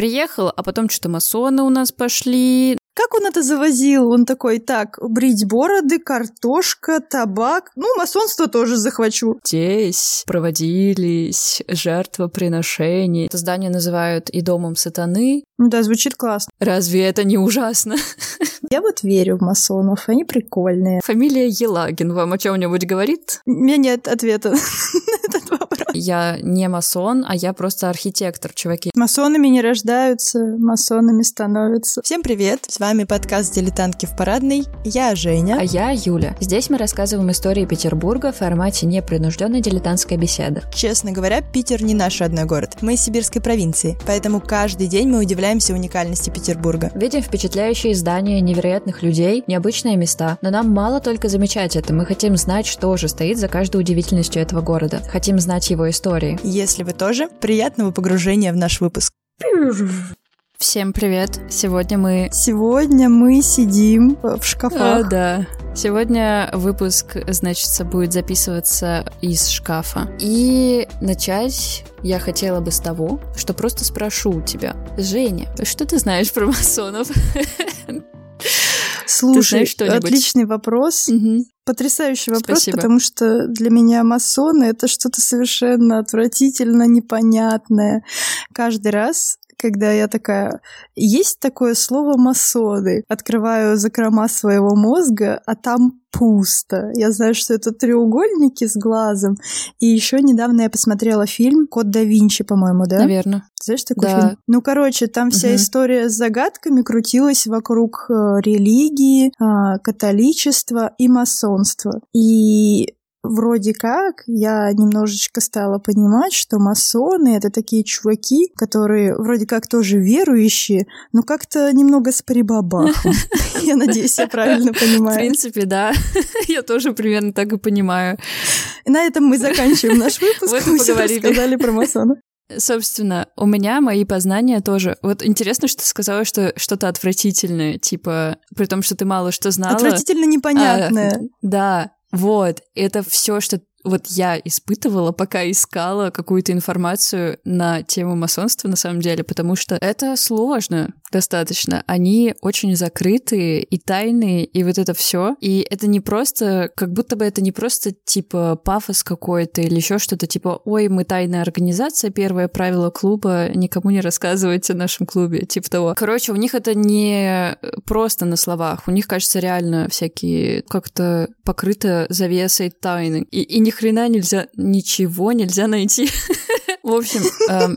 приехал, а потом что-то масоны у нас пошли, как он это завозил? Он такой, так, брить бороды, картошка, табак. Ну, масонство тоже захвачу. Здесь проводились жертвоприношения. Это здание называют и домом сатаны. Да, звучит классно. Разве это не ужасно? Я вот верю в масонов, они прикольные. Фамилия Елагин вам о чем-нибудь говорит? У меня нет ответа на вопрос. Я не масон, а я просто архитектор, чуваки. Масонами не рождаются, масонами становятся. Всем привет! С вами подкаст «Дилетантки в парадной». Я Женя. А я Юля. Здесь мы рассказываем истории Петербурга в формате непринужденной дилетантской беседы. Честно говоря, Питер не наш родной город. Мы из сибирской провинции, поэтому каждый день мы удивляемся уникальности Петербурга. Видим впечатляющие здания, невероятных людей, необычные места. Но нам мало только замечать это, мы хотим знать, что же стоит за каждой удивительностью этого города. Хотим знать его истории. Если вы тоже, приятного погружения в наш выпуск. Всем привет! Сегодня мы... Сегодня мы сидим в шкафах. А, да. Сегодня выпуск, значит, будет записываться из шкафа. И начать я хотела бы с того, что просто спрошу у тебя. Женя, что ты знаешь про масонов? Слушай, отличный вопрос. Угу. Потрясающий вопрос, Спасибо. потому что для меня масоны это что-то совершенно отвратительно непонятное. Каждый раз когда я такая... Есть такое слово «масоны». Открываю закрома своего мозга, а там пусто. Я знаю, что это треугольники с глазом. И еще недавно я посмотрела фильм «Код да Винчи», по-моему, да? Наверное. Знаешь такой да. фильм? Ну, короче, там вся угу. история с загадками крутилась вокруг э, религии, а, католичества и масонства. И вроде как я немножечко стала понимать, что масоны — это такие чуваки, которые вроде как тоже верующие, но как-то немного с прибабахом. Я надеюсь, я правильно понимаю. В принципе, да. Я тоже примерно так и понимаю. На этом мы заканчиваем наш выпуск. Вот мы сказали про масонов. Собственно, у меня мои познания тоже. Вот интересно, что ты сказала, что что-то отвратительное, типа, при том, что ты мало что знала. Отвратительно непонятное. А, да, вот, это все, что вот я испытывала, пока искала какую-то информацию на тему масонства, на самом деле, потому что это сложно достаточно. Они очень закрытые и тайные, и вот это все. И это не просто, как будто бы это не просто типа пафос какой-то или еще что-то типа, ой, мы тайная организация, первое правило клуба, никому не рассказывайте о нашем клубе, типа того. Короче, у них это не просто на словах, у них, кажется, реально всякие как-то покрыто завесой тайны. И, и ни хрена нельзя, ничего нельзя найти. В общем, эм,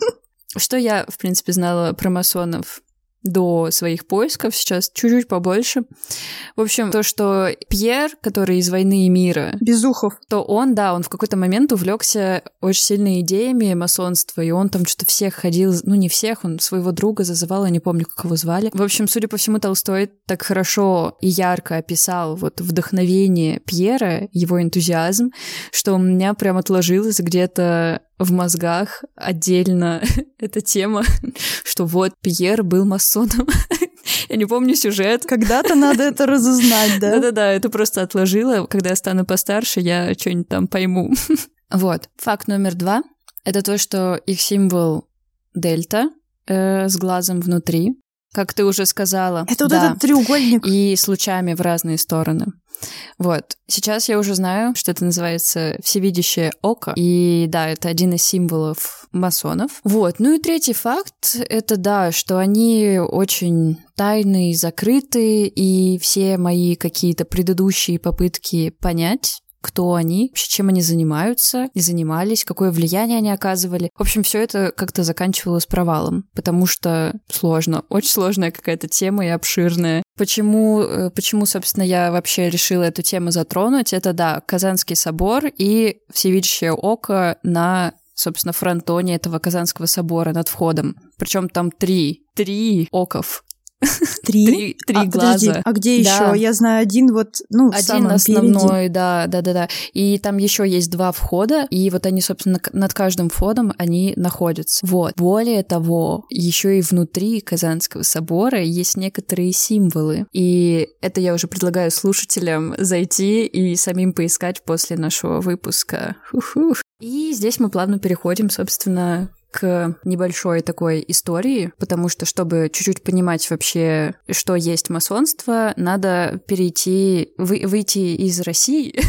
что я, в принципе, знала про масонов? До своих поисков, сейчас чуть-чуть побольше. В общем, то, что Пьер, который из «Войны и мира», Безухов, то он, да, он в какой-то момент увлекся очень сильно идеями масонства, и он там что-то всех ходил, ну не всех, он своего друга зазывал, я не помню, как его звали. В общем, судя по всему, Толстой так хорошо и ярко описал вот вдохновение Пьера, его энтузиазм, что у меня прям отложилось где-то в мозгах отдельно эта тема, что вот Пьер был масоном. Я не помню сюжет. Когда-то надо это разузнать, да? Да-да-да, это просто отложила. Когда я стану постарше, я что-нибудь там пойму. Вот. Факт номер два — это то, что их символ дельта э, с глазом внутри, как ты уже сказала. Это вот да, этот треугольник. И с лучами в разные стороны. Вот. Сейчас я уже знаю, что это называется всевидящее око. И да, это один из символов масонов. Вот. Ну и третий факт — это да, что они очень тайные, закрытые, и все мои какие-то предыдущие попытки понять кто они, чем они занимаются и занимались, какое влияние они оказывали. В общем, все это как-то заканчивалось провалом, потому что сложно, очень сложная какая-то тема и обширная. Почему, э, почему, собственно, я вообще решила эту тему затронуть? Это, да, Казанский собор и всевидящее око на собственно, фронтоне этого Казанского собора над входом. Причем там три, три оков Три? Три, три а, глаза. Подожди, а где да. еще? Я знаю один вот, ну, Один основной, впереди. да, да, да, да. И там еще есть два входа, и вот они, собственно, над каждым входом они находятся. Вот. Более того, еще и внутри Казанского собора есть некоторые символы. И это я уже предлагаю слушателям зайти и самим поискать после нашего выпуска. Фу-фу. И здесь мы плавно переходим, собственно, к небольшой такой истории, потому что, чтобы чуть-чуть понимать вообще, что есть масонство, надо перейти, вы, выйти из России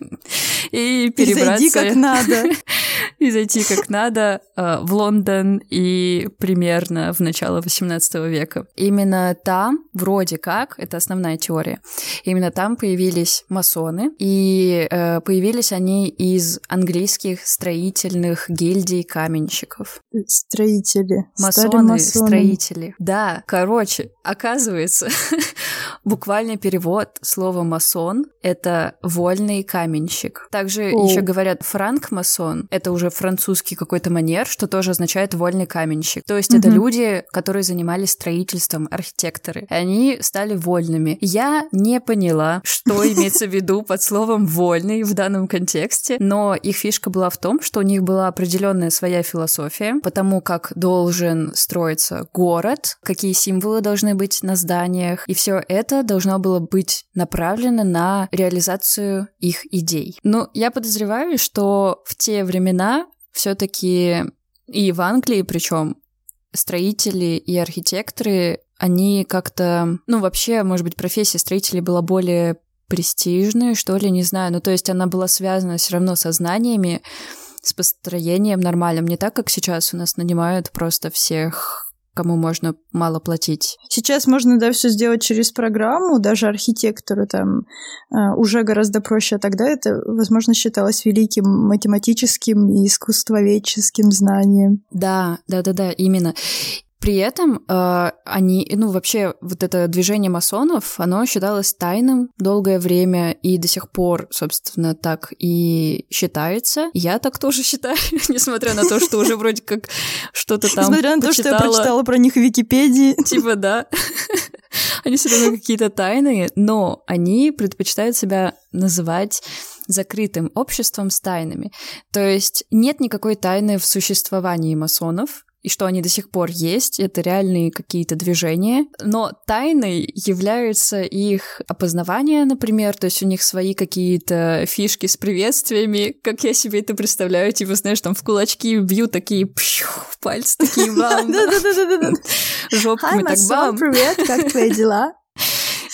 и перебраться... Как надо. И зайти как надо э, в Лондон и примерно в начало 18 века. Именно там, вроде как, это основная теория, именно там появились масоны, и э, появились они из английских строительных гильдий каменщиков. Строители. Масоны, строители. Да, короче, оказывается, буквальный перевод слова масон — это вольный каменщик. Также еще говорят франк-масон — это уже французский какой-то манер, что тоже означает вольный каменщик. То есть mm-hmm. это люди, которые занимались строительством, архитекторы. Они стали вольными. Я не поняла, что имеется в виду под словом «вольный» в данном контексте, но их фишка была в том, что у них была определенная своя философия, потому как должен строиться город, какие символы должны быть на зданиях, и все это должно было быть направлено на реализацию их идей. Ну, я подозреваю, что в те времена все-таки и в Англии, причем строители и архитекторы, они как-то, ну вообще, может быть, профессия строителей была более престижной, что ли, не знаю. Ну то есть она была связана все равно со знаниями, с построением нормальным, не так, как сейчас у нас нанимают просто всех кому можно мало платить. Сейчас можно, да, все сделать через программу, даже архитектору там э, уже гораздо проще, а тогда это, возможно, считалось великим математическим и искусствоведческим знанием. Да, да, да, да, именно. При этом э, они, ну вообще вот это движение масонов, оно считалось тайным долгое время и до сих пор, собственно, так и считается. Я так тоже считаю, несмотря на то, что уже вроде как что-то там Несмотря на то, что я прочитала про них в Википедии. Типа, да. Они все равно какие-то тайные, но они предпочитают себя называть закрытым обществом с тайнами. То есть нет никакой тайны в существовании масонов, и что они до сих пор есть, это реальные какие-то движения. Но тайной являются их опознавания, например, то есть у них свои какие-то фишки с приветствиями, как я себе это представляю, типа, знаешь, там в кулачки бьют такие пшу, пальцы такие бам. Жопками так бам. привет, как твои дела?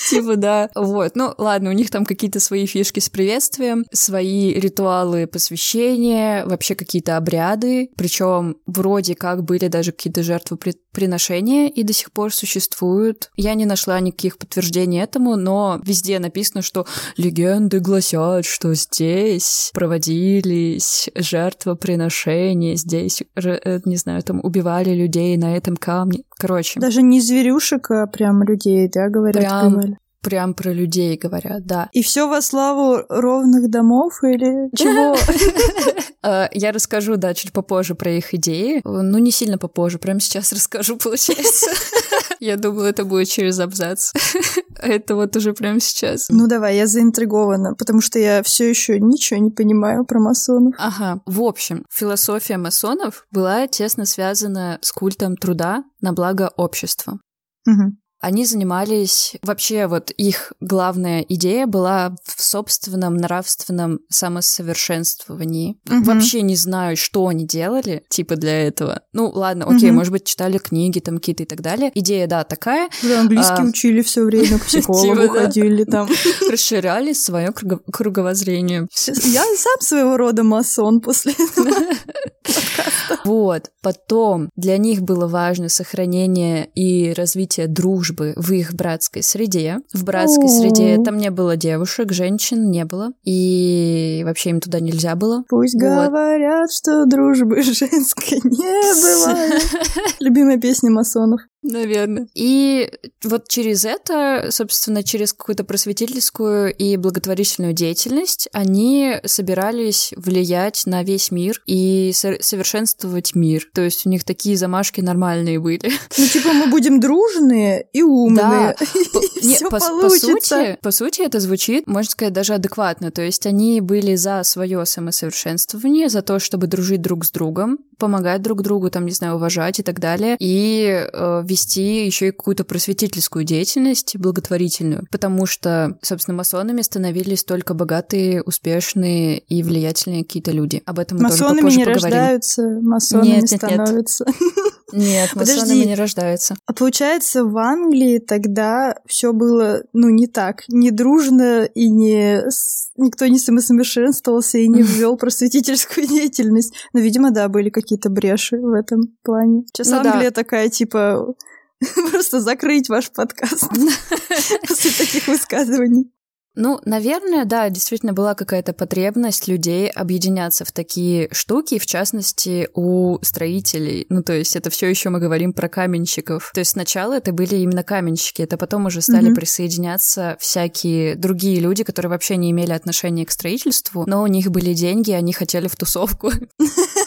Типа, да. Вот. Ну, ладно, у них там какие-то свои фишки с приветствием, свои ритуалы посвящения, вообще какие-то обряды. Причем вроде как были даже какие-то жертвоприношения и до сих пор существуют. Я не нашла никаких подтверждений этому, но везде написано, что легенды гласят, что здесь проводились жертвоприношения, здесь, э, не знаю, там убивали людей на этом камне. Короче. Даже не зверюшек, а прям людей, да, говорят, прям, говорили. Прям про людей говорят, да. И все во славу ровных домов или чего? Э, я расскажу, да, чуть попозже про их идеи. Ну, не сильно попозже, прямо сейчас расскажу, получается. Я думала, это будет через абзац. Это вот уже прямо сейчас. Ну давай, я заинтригована, потому что я все еще ничего не понимаю про масонов. Ага. В общем, философия масонов была тесно связана с культом труда на благо общества. Угу. Они занимались... Вообще вот их главная идея была в собственном нравственном самосовершенствовании. Угу. Вообще не знаю, что они делали, типа, для этого. Ну, ладно, окей, угу. может быть, читали книги там какие-то и так далее. Идея, да, такая. Да, английский а... учили все время, к психологу типа, ходили там. Расширяли свое круговоззрение. Я сам своего рода масон после этого Вот. Потом для них было важно сохранение и развитие дружбы в их братской среде. В братской среде там не было девушек, женщин не было. И вообще им туда нельзя было. Пусть вот. говорят, что дружбы женской не бывает. Любимая песня масонов. Наверное. И вот через это, собственно, через какую-то просветительскую и благотворительную деятельность они собирались влиять на весь мир и совершенствовать мир. То есть у них такие замашки нормальные были. Ну, типа, мы будем дружные и умные. Да. И по, по, сути, по сути, это звучит, можно сказать, даже адекватно. То есть они были за свое самосовершенствование, за то, чтобы дружить друг с другом, помогать друг другу, там, не знаю, уважать и так далее. И э, вести еще и какую-то просветительскую деятельность благотворительную, потому что, собственно, масонами становились только богатые, успешные и влиятельные какие-то люди. Об этом мы масонами тоже попозже не поговорим. рождаются, масонами Нет, нет, становятся. Нет, масонами Подожди. не рождаются. А получается, в Англии тогда все было, ну, не так, не дружно и не с- никто не самосовершенствовался и не ввел просветительскую деятельность. Но, видимо, да, были какие-то бреши в этом плане. Сейчас Ну да. Англия такая, типа, просто закрыть ваш подкаст после таких высказываний. Ну, наверное, да, действительно была какая-то потребность людей объединяться в такие штуки, в частности, у строителей. Ну, то есть это все еще мы говорим про каменщиков. То есть сначала это были именно каменщики, это потом уже стали Мгм. присоединяться всякие другие люди, которые вообще не имели отношения к строительству, но у них были деньги, они хотели в тусовку.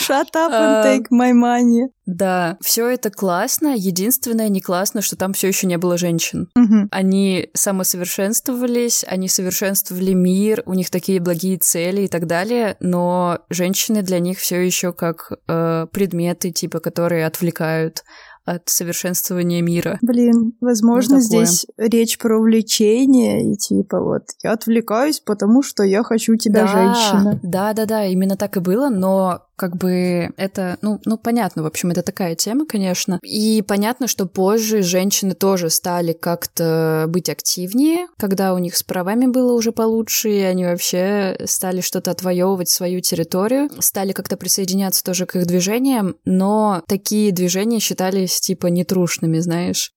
Shut up and А. take my money. Да, все это классно. Единственное, не классно, что там все еще не было женщин. Мгм. Они самосовершенствовались, они совершенствовали мир, у них такие благие цели и так далее, но женщины для них все еще как э, предметы, типа, которые отвлекают от совершенствования мира. Блин, возможно, Ну, такое. здесь речь про увлечение и типа вот я отвлекаюсь, потому что я хочу тебя, женщина. Да, да, да, именно так и было, но как бы это, ну, ну, понятно, в общем, это такая тема, конечно. И понятно, что позже женщины тоже стали как-то быть активнее, когда у них с правами было уже получше, и они вообще стали что-то отвоевывать свою территорию, стали как-то присоединяться тоже к их движениям, но такие движения считались типа нетрушными, знаешь.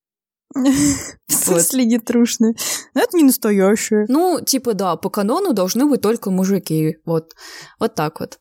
В смысле нетрушно? Ну, Это не настоящее. Ну, типа, да, по канону должны быть только мужики, вот, вот так вот.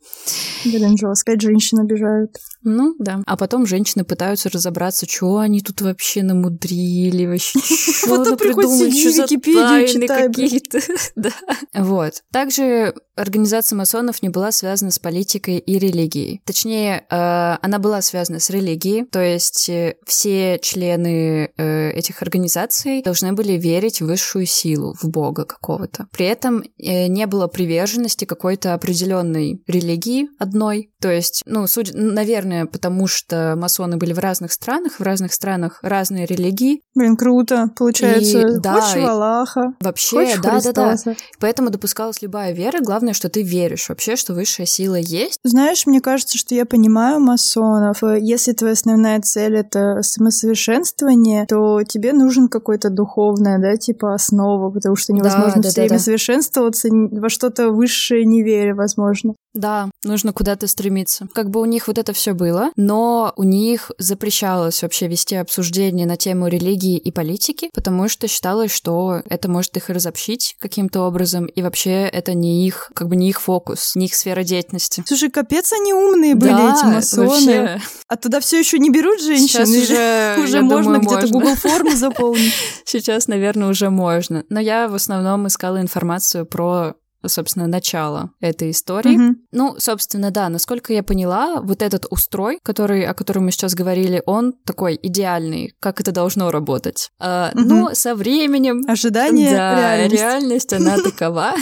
Блин, жестко, женщин обижают. Ну, да. А потом женщины пытаются разобраться, что они тут вообще намудрили, вообще, что сиди, Википедию читай, блин. какие-то. Да. Вот. Также организация масонов не была связана с политикой и религией. Точнее, э, она была связана с религией, то есть э, все члены э, этих организаций должны были верить в высшую силу, в бога какого-то. При этом не было приверженности какой-то определенной религии одной. То есть, ну, судя, наверное, потому что масоны были в разных странах, в разных странах разные религии. Блин, круто. Получается, И, да, хочешь в и- Аллаха, Вообще, хочешь в да-да-да. Христоса. Поэтому допускалась любая вера. Главное, что ты веришь вообще, что высшая сила есть. Знаешь, мне кажется, что я понимаю масонов. Если твоя основная цель — это самосовершенствование, то тебе нужен какой-то духовная, да, типа основа, потому что невозможно да, все да, время да. совершенствоваться во что-то высшее не веря, возможно. Да, нужно куда-то стремиться. Как бы у них вот это все было, но у них запрещалось вообще вести обсуждение на тему религии и политики, потому что считалось, что это может их разобщить каким-то образом, и вообще это не их, как бы не их фокус, не их сфера деятельности. Слушай, капец они умные были, Да, эти масоны. вообще. А туда все еще не берут женщин? Сейчас уже, уже можно где-то. Google форму заполнить. Сейчас, наверное, уже можно. Но я в основном искала информацию про собственно, начало этой истории. Мгм. Ну, собственно, да, насколько я поняла, вот этот устрой, который, о котором мы сейчас говорили, он такой идеальный, как это должно работать. А, Мгм. Но со временем... Ожидание, да, реальность. реальность, она такова,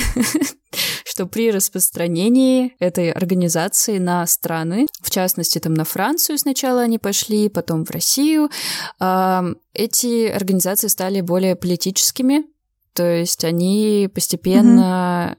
что при распространении этой организации на страны, в частности, там на Францию сначала они пошли, потом в Россию, ам, эти организации стали более политическими, то есть они постепенно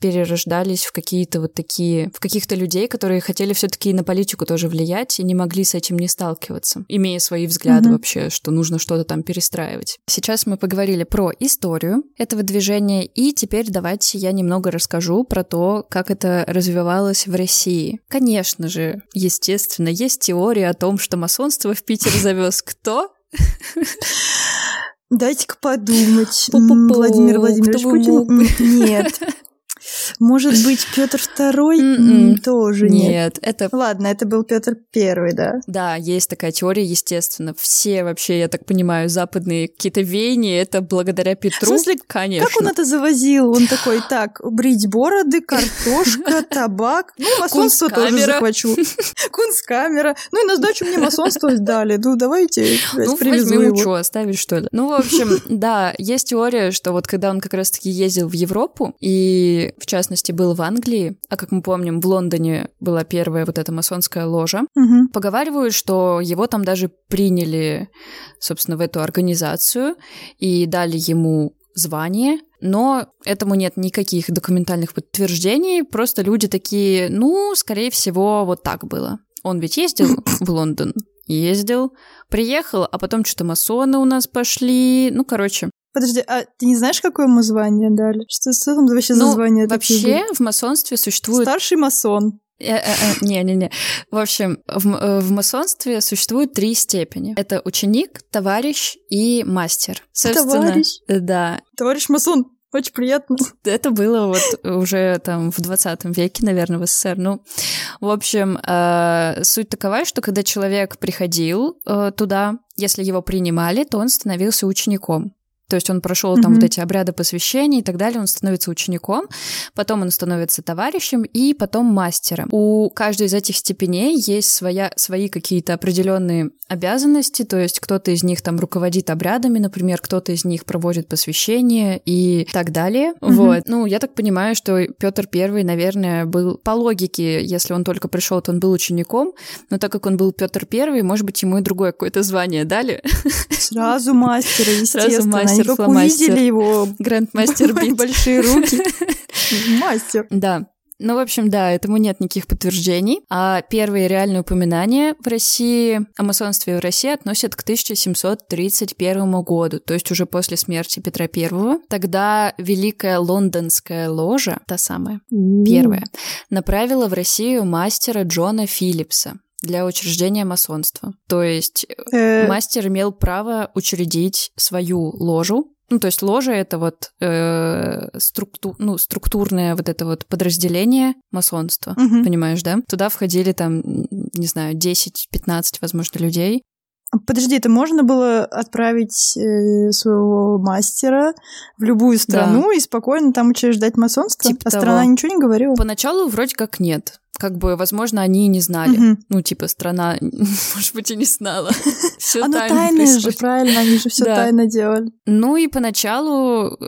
перерождались в какие-то вот такие, в каких-то людей, которые хотели все-таки на политику тоже влиять и не могли с этим не сталкиваться, имея свои взгляды Мгм. вообще, что нужно что-то там перестраивать. Сейчас мы поговорили про историю этого движения, и теперь давайте я немного расскажу про то, как это развивалось в России. Конечно же, естественно, есть теория о том, что масонство в Питер завез кто? Дайте-ка подумать. Владимир Владимирович Путин? Нет. Может быть, Петр Второй? М-м. Тоже нет. Нет, это Ладно, это был Петр Первый, да. Да, есть такая теория, естественно. Все вообще, я так понимаю, западные какие-то веяния, это благодаря Петру. В смысле, конечно. Как он это завозил? Он такой, так, брить бороды, картошка, табак. Ну, масонство тоже захвачу. Кунсткамера. Ну и на сдачу мне масонство дали. Ну, давайте, Ну, привезу его. что, оставить, что ли? Ну, в общем, да, есть теория, что вот когда он как раз-таки ездил в Европу, и, в частности, частности, был в Англии, а как мы помним, в Лондоне была первая вот эта масонская ложа. Угу. Поговаривают, что его там даже приняли, собственно, в эту организацию и дали ему звание, но этому нет никаких документальных подтверждений, просто люди такие, ну, скорее всего, вот так было. Он ведь ездил в Лондон, ездил, приехал, а потом что-то масоны у нас пошли, ну, короче. Подожди, а ты не знаешь, какое ему звание дали? Что, что там вообще ну, за звание? Вообще в масонстве существует... Старший масон. Э, э, э, Не-не-не. В общем, в, в масонстве существует три степени. Это ученик, товарищ и мастер. Собственно, товарищ? Да. Товарищ масон. Очень приятно. Это было вот уже там в 20 веке, наверное, в СССР. Ну, в общем, э, суть такова, что когда человек приходил э, туда, если его принимали, то он становился учеником. То есть он прошел там mm-hmm. вот эти обряды посвящения и так далее, он становится учеником, потом он становится товарищем и потом мастером. У каждой из этих степеней есть своя, свои какие-то определенные обязанности, то есть кто-то из них там руководит обрядами, например, кто-то из них проводит посвящение и так далее. Mm-hmm. Вот. Ну, я так понимаю, что Петр Первый, наверное, был по логике, если он только пришел, то он был учеником, но так как он был Петр Первый, может быть, ему и другое какое-то звание дали. Сразу мастера, естественно. Сразу мастер как увидели его грандмастер бит. большие руки. Мастер. Да. Ну, в общем, да, этому нет никаких подтверждений. А первые реальные упоминания в России о масонстве в России относят к 1731 году, то есть уже после смерти Петра I. Тогда Великая Лондонская ложа, та самая, первая, направила в Россию мастера Джона Филлипса для учреждения масонства. То есть э... мастер имел право учредить свою ложу, ну, то есть ложа — это вот э, структу, ну, структурное вот это вот подразделение масонства, угу. понимаешь, да? Туда входили там, не знаю, 10-15, возможно, людей. Подожди, это можно было отправить э, своего мастера в любую страну да. и спокойно там учреждать масонство? Типа а того. страна ничего не говорила? Поначалу вроде как нет как бы, возможно, они и не знали. Угу. Ну, типа, страна, может быть, и не знала. Все Оно тайное же, правильно, они же все тайно делали. Ну и поначалу,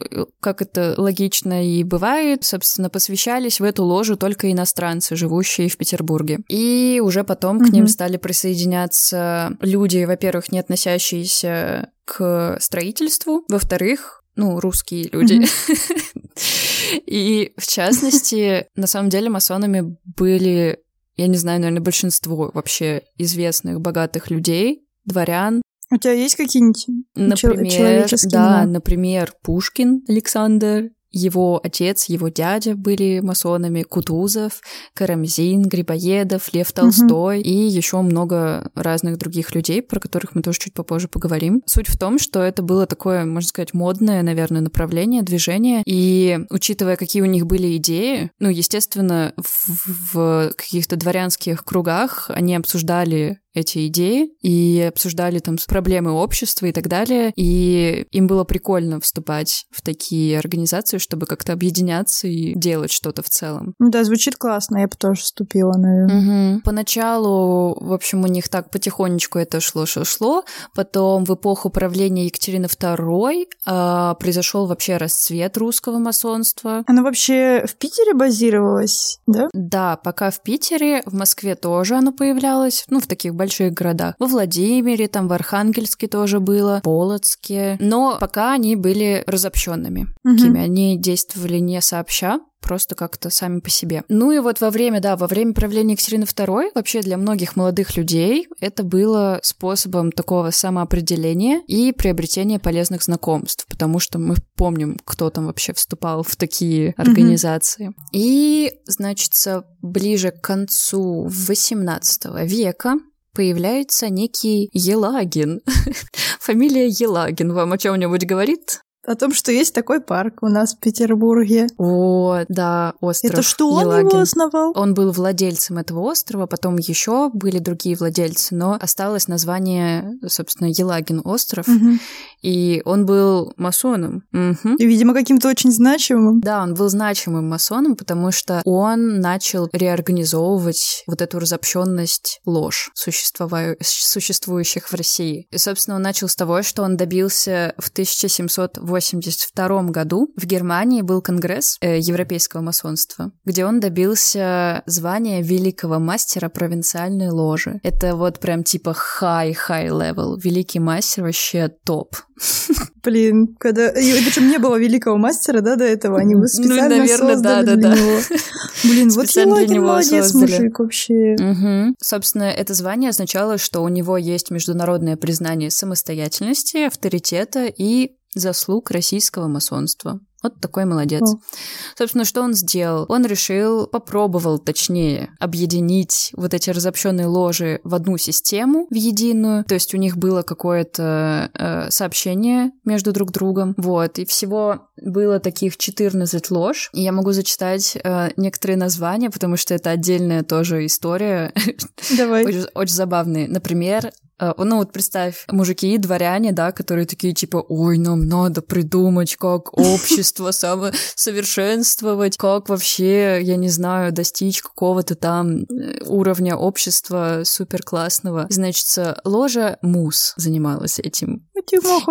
как это логично и бывает, собственно, посвящались в эту ложу только иностранцы, живущие в Петербурге. И уже потом к ним стали присоединяться люди, во-первых, не относящиеся к строительству, во-вторых, ну, русские люди. И, в частности, на самом деле масонами были, я не знаю, наверное, большинство вообще известных богатых людей, дворян. У тебя есть какие-нибудь например, да, например, Пушкин Александр, его отец, его дядя были масонами, Кутузов, Карамзин, Грибоедов, Лев Толстой угу. и еще много разных других людей, про которых мы тоже чуть попозже поговорим. Суть в том, что это было такое, можно сказать, модное, наверное, направление, движение, и учитывая, какие у них были идеи, ну, естественно, в, в каких-то дворянских кругах они обсуждали эти идеи и обсуждали там проблемы общества и так далее. И им было прикольно вступать в такие организации, чтобы как-то объединяться и делать что-то в целом. Ну да, звучит классно, я бы тоже вступила, наверное. Угу. Поначалу, в общем, у них так потихонечку это шло-шло-шло. Потом в эпоху правления Екатерины II а, произошел вообще расцвет русского масонства. Оно вообще в Питере базировалось, да? Да, пока в Питере, в Москве тоже оно появлялось, ну, в таких больших больших городах. Во Владимире, там в Архангельске тоже было, Полоцке. Но пока они были разобщенными. Угу. Такими. Они действовали не сообща, просто как-то сами по себе. Ну и вот во время, да, во время правления Екатерины II вообще для многих молодых людей это было способом такого самоопределения и приобретения полезных знакомств, потому что мы помним, кто там вообще вступал в такие организации. Mm-hmm. И, значит, ближе к концу XVIII века появляется некий Елагин. Фамилия Елагин вам о чем-нибудь говорит? О том, что есть такой парк у нас в Петербурге. О, да, остров Это что, Елагин. он его основал? Он был владельцем этого острова, потом еще были другие владельцы, но осталось название, собственно, Елагин остров, угу. и он был масоном. Угу. И, видимо, каким-то очень значимым. Да, он был значимым масоном, потому что он начал реорганизовывать вот эту разобщенность ложь, существующих в России. И, собственно, он начал с того, что он добился в 1708 1882 году в Германии был конгресс э, европейского масонства, где он добился звания великого мастера провинциальной ложи. Это вот прям типа high-high level. Великий мастер вообще топ. Блин, когда... И, причем не было великого мастера, да, до этого? Они его специально ну, наверное, создали да, да, для да. него. Блин, вот Елагин молодец, создали. мужик вообще. Угу. Собственно, это звание означало, что у него есть международное признание самостоятельности, авторитета и заслуг российского масонства. Вот такой молодец. О. Собственно, что он сделал? Он решил, попробовал, точнее, объединить вот эти разобщенные ложи в одну систему, в единую. То есть у них было какое-то э, сообщение между друг другом. Вот. И всего было таких 14 лож. И я могу зачитать э, некоторые названия, потому что это отдельная тоже история. Давай. очень, очень забавные. Например, ну вот представь, мужики, дворяне, да, которые такие типа, ой, нам надо придумать, как общество самосовершенствовать, как вообще, я не знаю, достичь какого-то там э, уровня общества супер классного. Значит, ложа Мус занималась этим.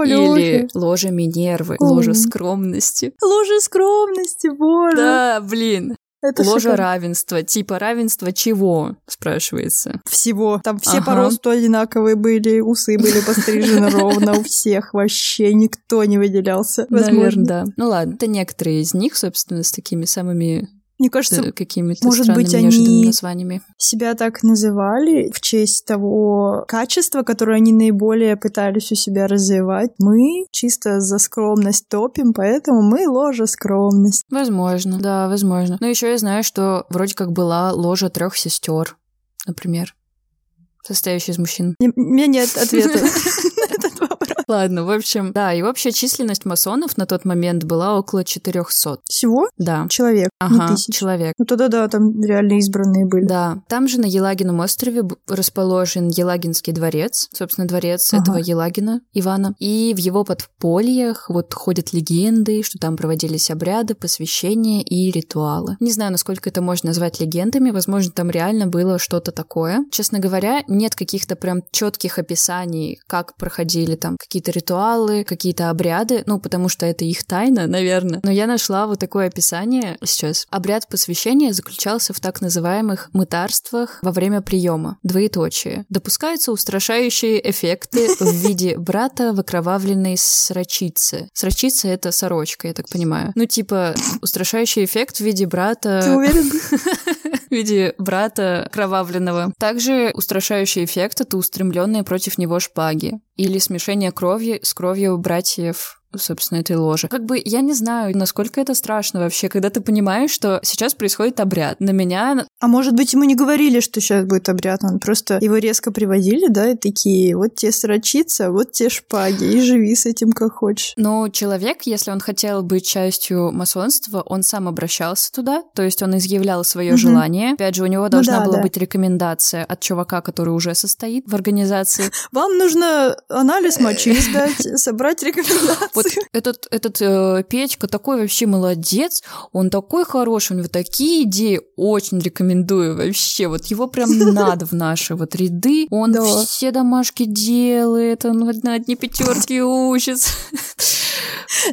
Или ложа Минервы, ложа скромности. Ложа скромности, боже. Да, блин. Это Ложа шикарно. равенства. Типа равенства чего, спрашивается? Всего. Там все ага. по росту одинаковые были, усы были пострижены ровно у всех. Вообще никто не выделялся. Наверное, да. Ну ладно, это некоторые из них, собственно, с такими самыми мне кажется, какими-то может быть, они названиями. себя так называли в честь того качества, которое они наиболее пытались у себя развивать. Мы чисто за скромность топим, поэтому мы ложа скромность. Возможно, да, возможно. Но еще я знаю, что вроде как была ложа трех сестер, например, состоящая из мужчин. У меня нет ответа. Ладно, в общем, да, и общая численность масонов на тот момент была около 400. Всего? Да. Человек, ага, не тысяч. человек. Ну тогда да, там реально избранные были. Да. Там же на Елагином острове расположен Елагинский дворец, собственно, дворец ага. этого Елагина Ивана. И в его подпольях вот ходят легенды, что там проводились обряды, посвящения и ритуалы. Не знаю, насколько это можно назвать легендами, возможно, там реально было что-то такое. Честно говоря, нет каких-то прям четких описаний, как проходили там какие какие-то ритуалы, какие-то обряды, ну, потому что это их тайна, наверное. Но я нашла вот такое описание сейчас. Обряд посвящения заключался в так называемых мытарствах во время приема. Двоеточие. Допускаются устрашающие эффекты в виде брата в окровавленной срочице. Срочица — это сорочка, я так понимаю. Ну, типа, устрашающий эффект в виде брата... Ты уверен? в виде брата кровавленного. Также устрашающий эффект — это устремленные против него шпаги или смешение крови с кровью братьев собственно, этой ложи. Как бы я не знаю, насколько это страшно вообще, когда ты понимаешь, что сейчас происходит обряд. На меня... А может быть, ему не говорили, что сейчас будет обряд, он просто его резко приводили, да, и такие, вот те срочица, вот те шпаги, и живи с этим как хочешь. Но человек, если он хотел быть частью масонства, он сам обращался туда, то есть он изъявлял свое угу. желание. Опять же, у него ну должна ну, да, была да. быть рекомендация от чувака, который уже состоит в организации. Вам нужно анализ мочи сдать, собрать рекомендации вот этот, этот э, Петька такой вообще молодец, он такой хороший, у него такие идеи, очень рекомендую вообще. Вот его прям надо в наши вот ряды. Он да. все домашки делает, он на одни пятерки учится.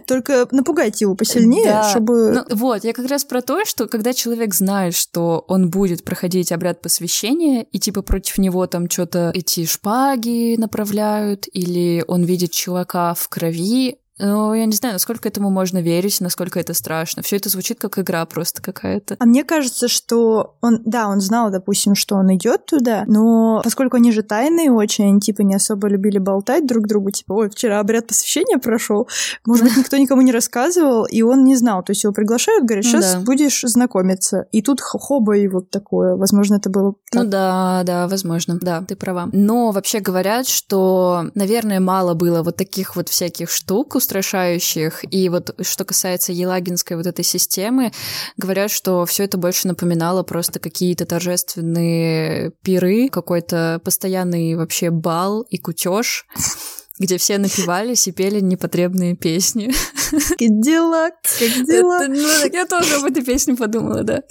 Только напугайте его посильнее, да. чтобы... Ну, вот, я как раз про то, что когда человек знает, что он будет проходить обряд посвящения, и типа против него там что-то эти шпаги направляют, или он видит чувака в крови, ну, я не знаю, насколько этому можно верить, насколько это страшно. Все это звучит как игра просто какая-то. А мне кажется, что он, да, он знал, допустим, что он идет туда, но поскольку они же тайные очень, они типа не особо любили болтать друг другу, типа, ой, вчера обряд посвящения прошел, может быть, никто никому не рассказывал, и он не знал. То есть его приглашают, говорят, сейчас ну, да. будешь знакомиться. И тут хоба и вот такое. Возможно, это было так. Ну да, да, возможно. Да, ты права. Но вообще говорят, что, наверное, мало было вот таких вот всяких штук, устрашающих. И вот что касается елагинской вот этой системы, говорят, что все это больше напоминало просто какие-то торжественные пиры, какой-то постоянный вообще бал и кутеж где все напивались и пели непотребные песни. Как дела? Как дела? Это, ну, я тоже об этой песне подумала, да.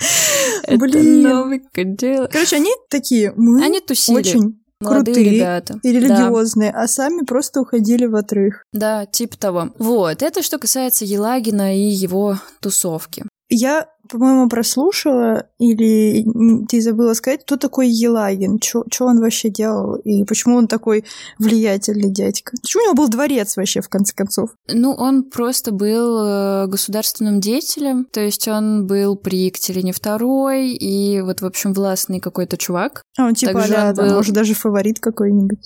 Блин. Это новый, как дела. Короче, они такие, мы они тусили. очень крутые ребята. и религиозные, да. а сами просто уходили в отрыв. Да, типа того. Вот, это что касается Елагина и его тусовки. Я, по-моему, прослушала, или ты забыла сказать, кто такой Елагин, что он вообще делал, и почему он такой влиятельный дядька? Почему у него был дворец вообще, в конце концов? Ну, он просто был э, государственным деятелем, то есть он был при Екатерине II, и вот, в общем, властный какой-то чувак. А он типа, Также да, он был... может, даже фаворит какой-нибудь.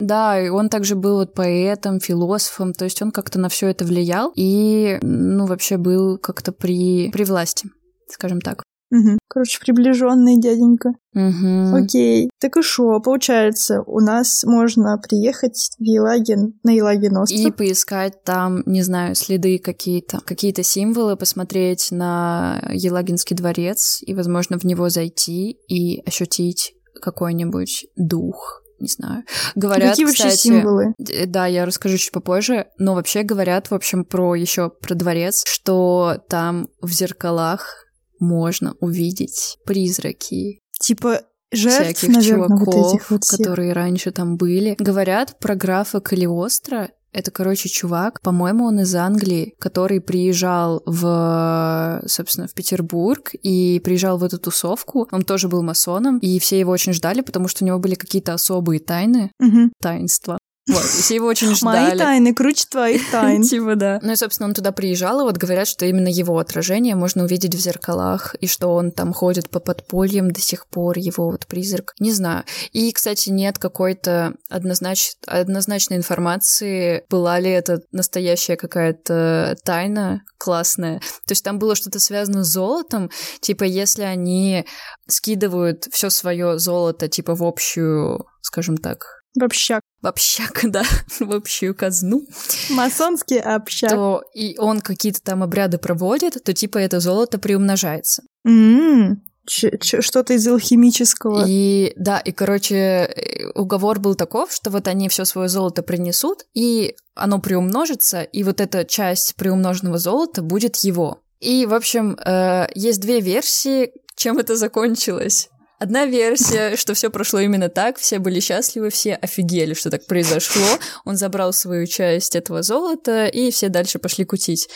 Да, и он также был вот поэтом, философом, то есть он как-то на все это влиял и, ну, вообще был как-то при, при власти, скажем так. Угу. Короче, приближенный дяденька. Угу. Окей. Так и что, получается, у нас можно приехать в Елагин, на Елагин остров. И поискать там, не знаю, следы какие-то, какие-то символы, посмотреть на Елагинский дворец и, возможно, в него зайти и ощутить какой-нибудь дух не знаю. Говорят, Какие кстати, вообще символы? Да, я расскажу чуть попозже, но вообще говорят, в общем, про еще про дворец, что там в зеркалах можно увидеть призраки. Типа жертв, всяких наверное, чуваков, вот этих вот которые раньше там были. Говорят про графа Калиостро, это, короче, чувак, по-моему, он из Англии, который приезжал в, собственно, в Петербург и приезжал в эту тусовку. Он тоже был масоном, и все его очень ждали, потому что у него были какие-то особые тайны, угу. таинства. Вот, все его очень ждали. Мои тайны круче твоих тайн. Типа, да. Ну и, собственно, он туда приезжал, и вот говорят, что именно его отражение можно увидеть в зеркалах, и что он там ходит по подпольям до сих пор, его вот призрак. Не знаю. И, кстати, нет какой-то однознач... однозначной информации, была ли это настоящая какая-то тайна классная. То есть там было что-то связано с золотом, типа, если они скидывают все свое золото, типа, в общую, скажем так, в общак. В общак, да, в общую казну. Масонский общак. То и он какие-то там обряды проводит, то типа это золото приумножается. Mm-hmm. Что-то из алхимического. И да, и короче, э, уговор был таков, что вот они все свое золото принесут, и оно приумножится, и вот эта часть приумноженного золота будет его. И, в общем, э, есть две версии, чем это закончилось. Одна версия, что все прошло именно так, все были счастливы, все офигели, что так произошло. Он забрал свою часть этого золота, и все дальше пошли кутить.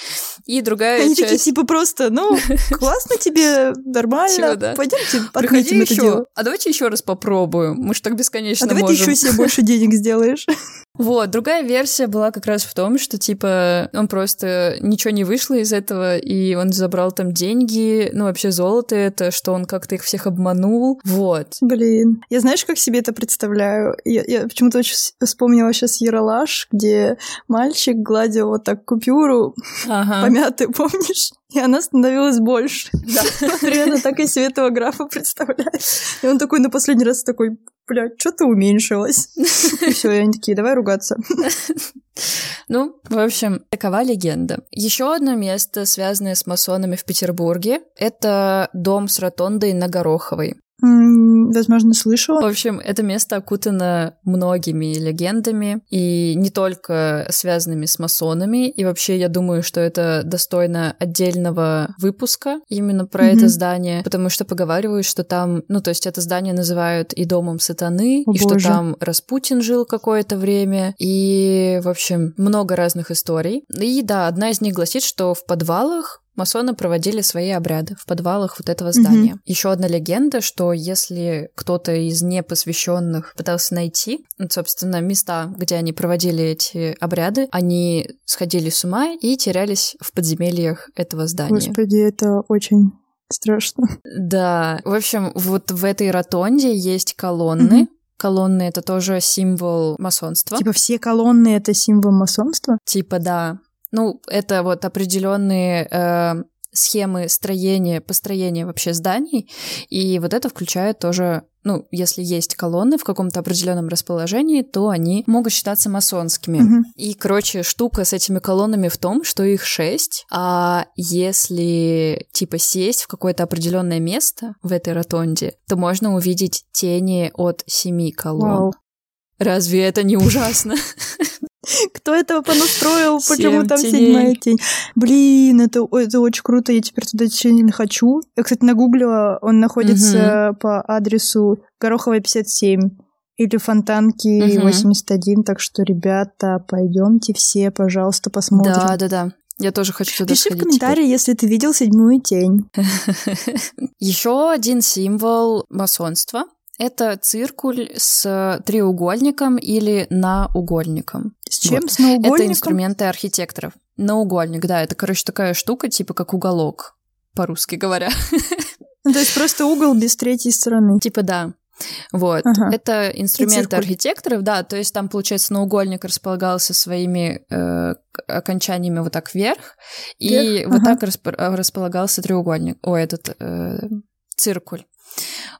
И другая Они часть... такие типа просто, ну, классно тебе, нормально, Чего, да? пойдемте Приходи еще. А давайте еще раз попробуем, мы же так бесконечно а давай можем. ты еще себе больше денег сделаешь. Вот, другая версия была как раз в том, что, типа, он просто ничего не вышло из этого, и он забрал там деньги, ну, вообще золото это, что он как-то их всех обманул, вот. Блин, я знаешь, как себе это представляю? Я, я почему-то очень вспомнила сейчас Яралаш, где мальчик гладил вот так купюру ага. помятую, помнишь? И она становилась больше. Да. Примерно так и себе этого графа представляю. И он такой на последний раз такой, блядь, что-то уменьшилось. И все, и они такие, давай ругаться. Ну, в общем, такова легенда. Еще одно место, связанное с масонами в Петербурге, это дом с ротондой на Гороховой. Возможно, слышала. В общем, это место окутано многими легендами, и не только связанными с масонами. И вообще, я думаю, что это достойно отдельного выпуска именно про mm-hmm. это здание, потому что поговаривают, что там, ну, то есть это здание называют и домом сатаны, О, и боже. что там Распутин жил какое-то время, и, в общем, много разных историй. И да, одна из них гласит, что в подвалах масоны проводили свои обряды в подвалах вот этого здания. Mm-hmm. Еще одна легенда, что если кто-то из непосвященных пытался найти, вот, собственно, места, где они проводили эти обряды, они сходили с ума и терялись в подземельях этого здания. Господи, это очень страшно. Да. В общем, вот в этой ротонде есть колонны, mm-hmm. Колонны — это тоже символ масонства. Типа все колонны — это символ масонства? Типа, да. Ну, это вот определенные э, схемы строения, построения вообще зданий, и вот это включает тоже ну, если есть колонны в каком-то определенном расположении, то они могут считаться масонскими. Угу. И, короче, штука с этими колоннами в том, что их шесть, а если, типа, сесть в какое-то определенное место в этой ротонде, то можно увидеть тени от семи колонн. Вау. Разве это не ужасно? Кто этого понастроил? Почему там седьмая тень? Блин, это, это очень круто. Я теперь туда сильно хочу. Я, кстати, нагуглила. Он находится угу. по адресу Гороховая 57. Или фонтанки угу. 81, так что, ребята, пойдемте все, пожалуйста, посмотрим. Да, да, да. Я тоже хочу туда Пиши сходить в комментарии, теперь. если ты видел седьмую тень. Еще один символ масонства это циркуль с треугольником или наугольником. С чем? Вот. С наугольником? Это инструменты архитекторов. Наугольник, да, это, короче, такая штука, типа как уголок, по-русски говоря. Ну, то есть просто угол без третьей стороны. Типа да. Вот. Ага. Это инструменты архитекторов, да, то есть там, получается, наугольник располагался своими э, окончаниями вот так вверх, вверх? и ага. вот так располагался треугольник, о, этот э, циркуль.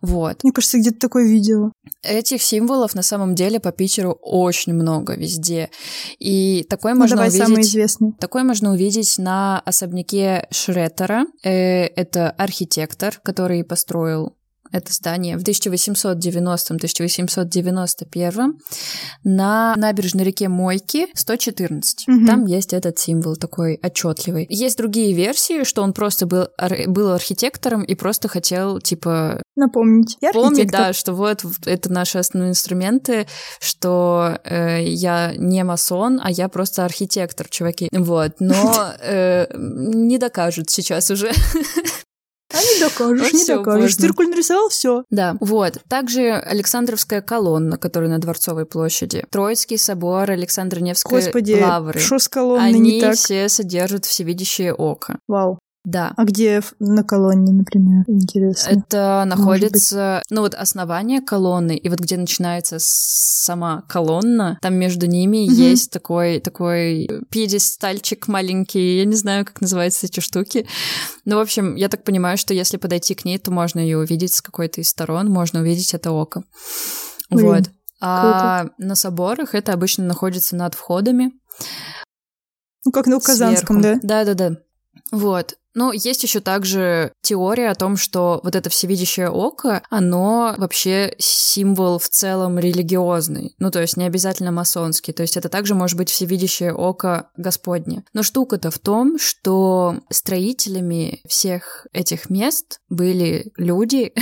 Вот. Мне кажется, где-то такое видео. Этих символов на самом деле по Питеру очень много везде. И такой ну, можно давай увидеть... самый известный. Такой можно увидеть на особняке Шреттера. Э, это архитектор, который построил это здание в 1890-1891 на набережной реке Мойки 114. Угу. Там есть этот символ такой отчетливый. Есть другие версии, что он просто был, был архитектором и просто хотел, типа... Напомнить. Я помнить, да, что вот это наши основные инструменты, что э, я не масон, а я просто архитектор, чуваки. Вот, но э, не докажут сейчас уже. А не докажешь, не докажешь. Циркуль нарисовал, все. Да, вот. Также Александровская колонна, которая на Дворцовой площади. Троицкий собор, Александр Невской Господи, лавры. что с колонной Они не так? все содержат всевидящее око. Вау. Да. А где на колонне, например? Интересно. Это находится, ну вот основание колонны, и вот где начинается сама колонна, там между ними угу. есть такой, такой пьедестальчик маленький, я не знаю, как называются эти штуки. Ну, в общем, я так понимаю, что если подойти к ней, то можно ее увидеть с какой-то из сторон, можно увидеть это око. Блин, вот. А круто. на соборах это обычно находится над входами. Ну, как на Казанском, да? Да-да-да. Вот. Ну, есть еще также теория о том, что вот это всевидящее око, оно вообще символ в целом религиозный. Ну, то есть не обязательно масонский. То есть это также может быть всевидящее око Господне. Но штука-то в том, что строителями всех этих мест были люди,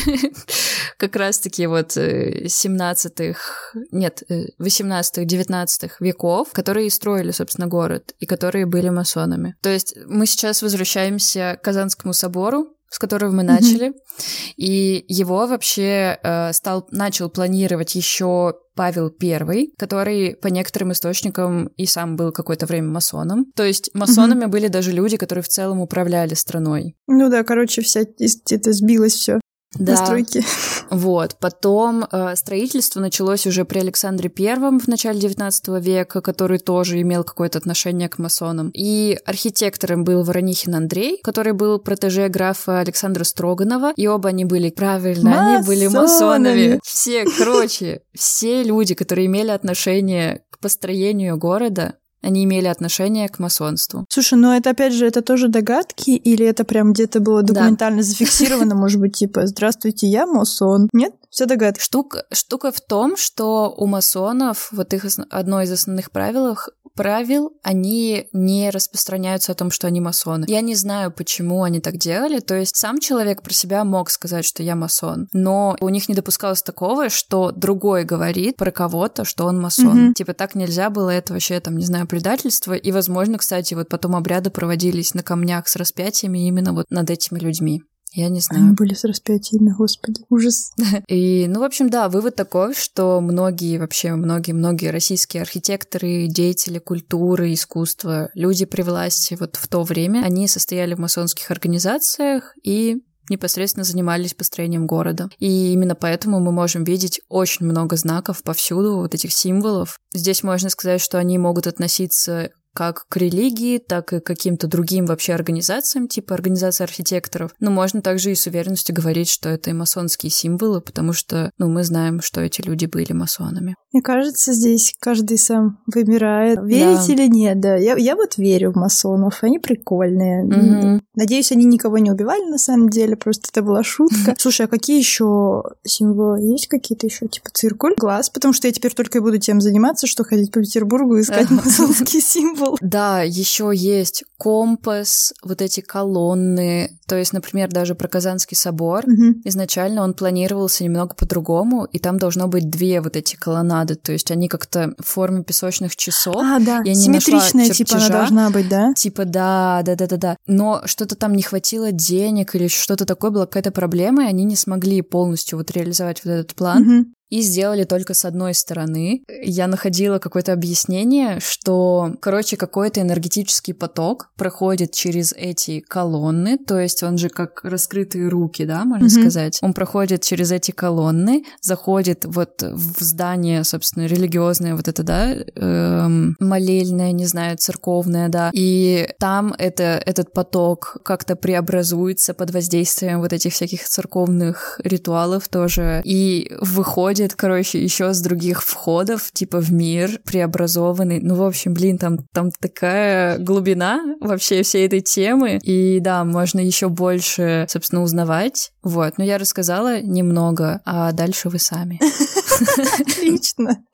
как раз-таки вот 17-х, э, нет, 18-х, э, 19-х веков, которые строили, собственно, город, и которые были масонами. То есть мы сейчас возвращаемся к Казанскому собору, с которого мы начали, mm-hmm. и его вообще э, стал начал планировать еще Павел I, который по некоторым источникам и сам был какое-то время масоном. То есть масонами mm-hmm. были даже люди, которые в целом управляли страной. Ну да, короче, вся это сбилось все да. настройки. Вот. Потом э, строительство началось уже при Александре Первом в начале XIX века, который тоже имел какое-то отношение к масонам. И архитектором был Воронихин Андрей, который был протеже графа Александра Строганова. И оба они были, правильно, Масонами. они были масонами. Все, короче, все люди, которые имели отношение к построению города, они имели отношение к масонству. Слушай, ну это опять же, это тоже догадки, или это прям где-то было документально да. зафиксировано, может быть, типа «Здравствуйте, я масон». Нет? Все догадки. Штука, штука в том, что у масонов вот их одно из основных правил правил, они не распространяются о том, что они масоны. Я не знаю, почему они так делали. То есть сам человек про себя мог сказать, что я масон, но у них не допускалось такого, что другой говорит про кого-то, что он масон. Mm-hmm. Типа так нельзя было, это вообще там, не знаю, предательство. И, возможно, кстати, вот потом обряды проводились на камнях с распятиями именно вот над этими людьми. Я не знаю. Они были с распятиями, господи, ужас. И, ну, в общем, да, вывод такой, что многие, вообще многие-многие российские архитекторы, деятели культуры, искусства, люди при власти вот в то время, они состояли в масонских организациях и непосредственно занимались построением города. И именно поэтому мы можем видеть очень много знаков повсюду, вот этих символов. Здесь можно сказать, что они могут относиться как к религии, так и к каким-то другим вообще организациям, типа организации архитекторов. Но можно также и с уверенностью говорить, что это и масонские символы, потому что, ну, мы знаем, что эти люди были масонами. Мне кажется, здесь каждый сам выбирает, верить да. или нет, да. Я, я вот верю в масонов, они прикольные. Угу. Надеюсь, они никого не убивали на самом деле, просто это была шутка. Слушай, а какие еще символы? Есть какие-то еще, типа циркуль, глаз? Потому что я теперь только и буду тем заниматься, что ходить по Петербургу и искать масонские символы символ. Да, еще есть компас, вот эти колонны. То есть, например, даже про Казанский собор. Угу. Изначально он планировался немного по-другому, и там должно быть две вот эти колоннады. То есть они как-то в форме песочных часов. А, да. Я Симметричная, типа, она должна быть, да? Типа, да, да, да, да, да. Но что-то там не хватило денег или что-то такое, была какая-то проблема, и они не смогли полностью вот реализовать вот этот план. Угу и сделали только с одной стороны. Я находила какое-то объяснение, что, короче, какой-то энергетический поток проходит через эти колонны, то есть он же как раскрытые руки, да, можно mm-hmm. сказать. Он проходит через эти колонны, заходит вот в здание, собственно, религиозное вот это, да, эм, молельное, не знаю, церковное, да, и там это, этот поток как-то преобразуется под воздействием вот этих всяких церковных ритуалов тоже, и выходит выходит, короче, еще с других входов, типа в мир преобразованный. Ну, в общем, блин, там, там такая глубина вообще всей этой темы. И да, можно еще больше, собственно, узнавать. Вот, но я рассказала немного, а дальше вы сами. Отлично.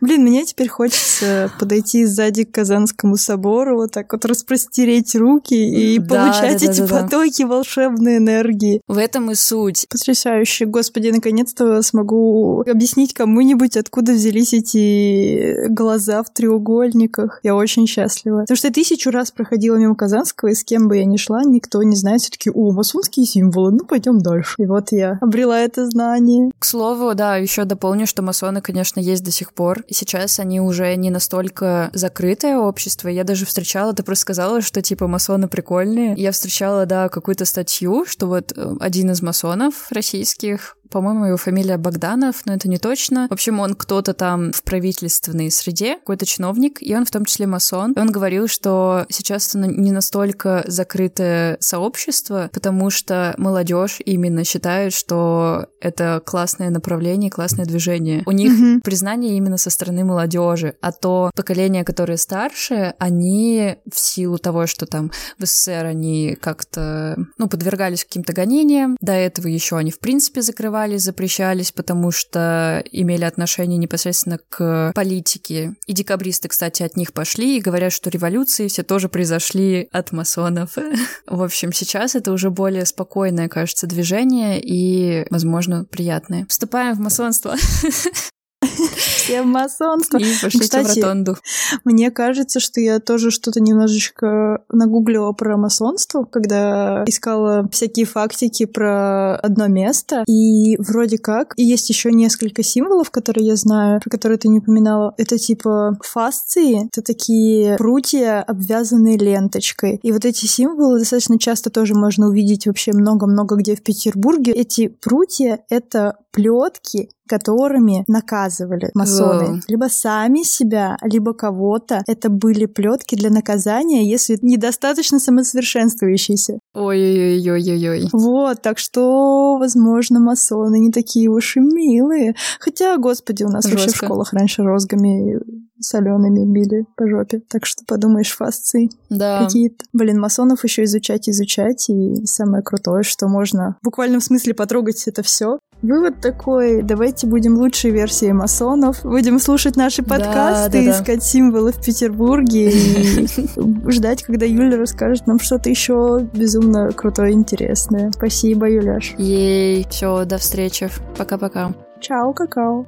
Блин, мне теперь хочется подойти сзади к Казанскому собору, вот так вот распростереть руки и да, получать да, эти да, потоки да. волшебной энергии. В этом и суть. Потрясающе. Господи, наконец-то смогу объяснить кому-нибудь, откуда взялись эти глаза в треугольниках. Я очень счастлива. Потому что я тысячу раз проходила мимо Казанского, и с кем бы я ни шла, никто не знает. Все таки о, масонские символы, ну пойдем дальше. И вот я обрела это знание. К слову, да, еще дополню, что масоны, конечно, есть до сих пор. И сейчас они уже не настолько закрытое общество. Я даже встречала, ты просто сказала, что типа масоны прикольные. Я встречала, да, какую-то статью, что вот э, один из масонов российских по-моему, его фамилия Богданов, но это не точно. В общем, он кто-то там в правительственной среде, какой-то чиновник, и он в том числе масон. И он говорил, что сейчас это не настолько закрытое сообщество, потому что молодежь именно считает, что это классное направление, классное движение. У них mm-hmm. признание именно со стороны молодежи, а то поколение, которое старше, они в силу того, что там в СССР они как-то, ну, подвергались каким-то гонениям, до этого еще они в принципе закрывали закрывались, запрещались, потому что имели отношение непосредственно к политике. И декабристы, кстати, от них пошли и говорят, что революции все тоже произошли от масонов. В общем, сейчас это уже более спокойное, кажется, движение и, возможно, приятное. Вступаем в масонство. Всем масонство. И Кстати, в ротонду. Мне кажется, что я тоже что-то немножечко нагуглила про масонство, когда искала всякие фактики про одно место. И вроде как, и есть еще несколько символов, которые я знаю, про которые ты не упоминала. Это типа фасции, это такие прутья, обвязанные ленточкой. И вот эти символы достаточно часто тоже можно увидеть вообще много-много где в Петербурге. Эти прутья — это плетки, которыми наказывали масоны. Wow. Либо сами себя, либо кого-то. Это были плетки для наказания, если недостаточно самосовершенствующиеся. Ой-ой-ой-ой-ой. Вот, так что, возможно, масоны не такие уж и милые. Хотя, господи, у нас Жестко. вообще в школах раньше розгами солеными били по жопе. Так что подумаешь, фасции да. какие-то. Блин, масонов еще изучать, изучать. И самое крутое, что можно в буквальном смысле потрогать это все. Вывод такой, давайте будем лучшей версией масонов, будем слушать наши подкасты, да, да, искать символы в Петербурге и ждать, когда Юля расскажет нам что-то еще безумно крутое и интересное. Спасибо, Юляш. Ей, все, до встречи. Пока-пока. Чао, какао.